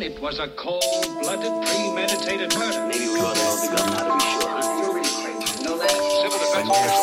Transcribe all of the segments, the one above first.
Watson, it was a cold-blooded, premeditated murder. Maybe we ought to hold the gun now to be sure. Huh? You know? Civil defense.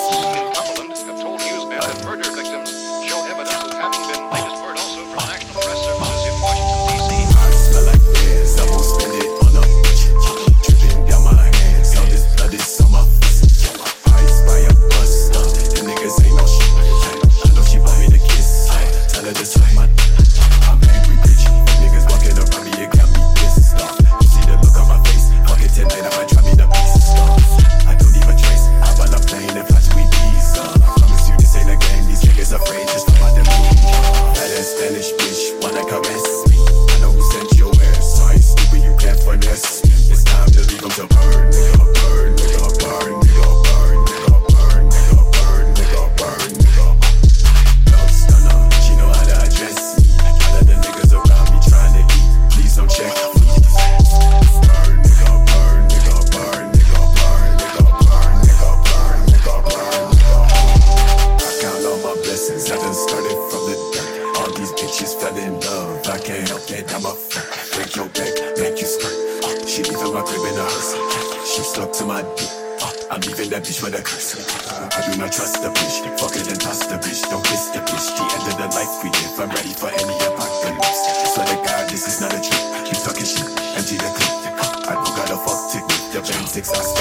Bitches fell in love. I can't help that I'm a freak. Break your back, make you squirt. Uh, she leaving my crib in a hearse. She stuck to my dick. Uh, I'm leaving that bitch with a curse. Uh, I do not trust the bitch. Fuck it and toss the bitch. Don't kiss the bitch. The end of the life we live. I'm ready for any apocalypse. Swear to God, this is not a trick. You talking shit. Empty the clip. Ah, I don't gotta fuck tick. The pain's exhausted.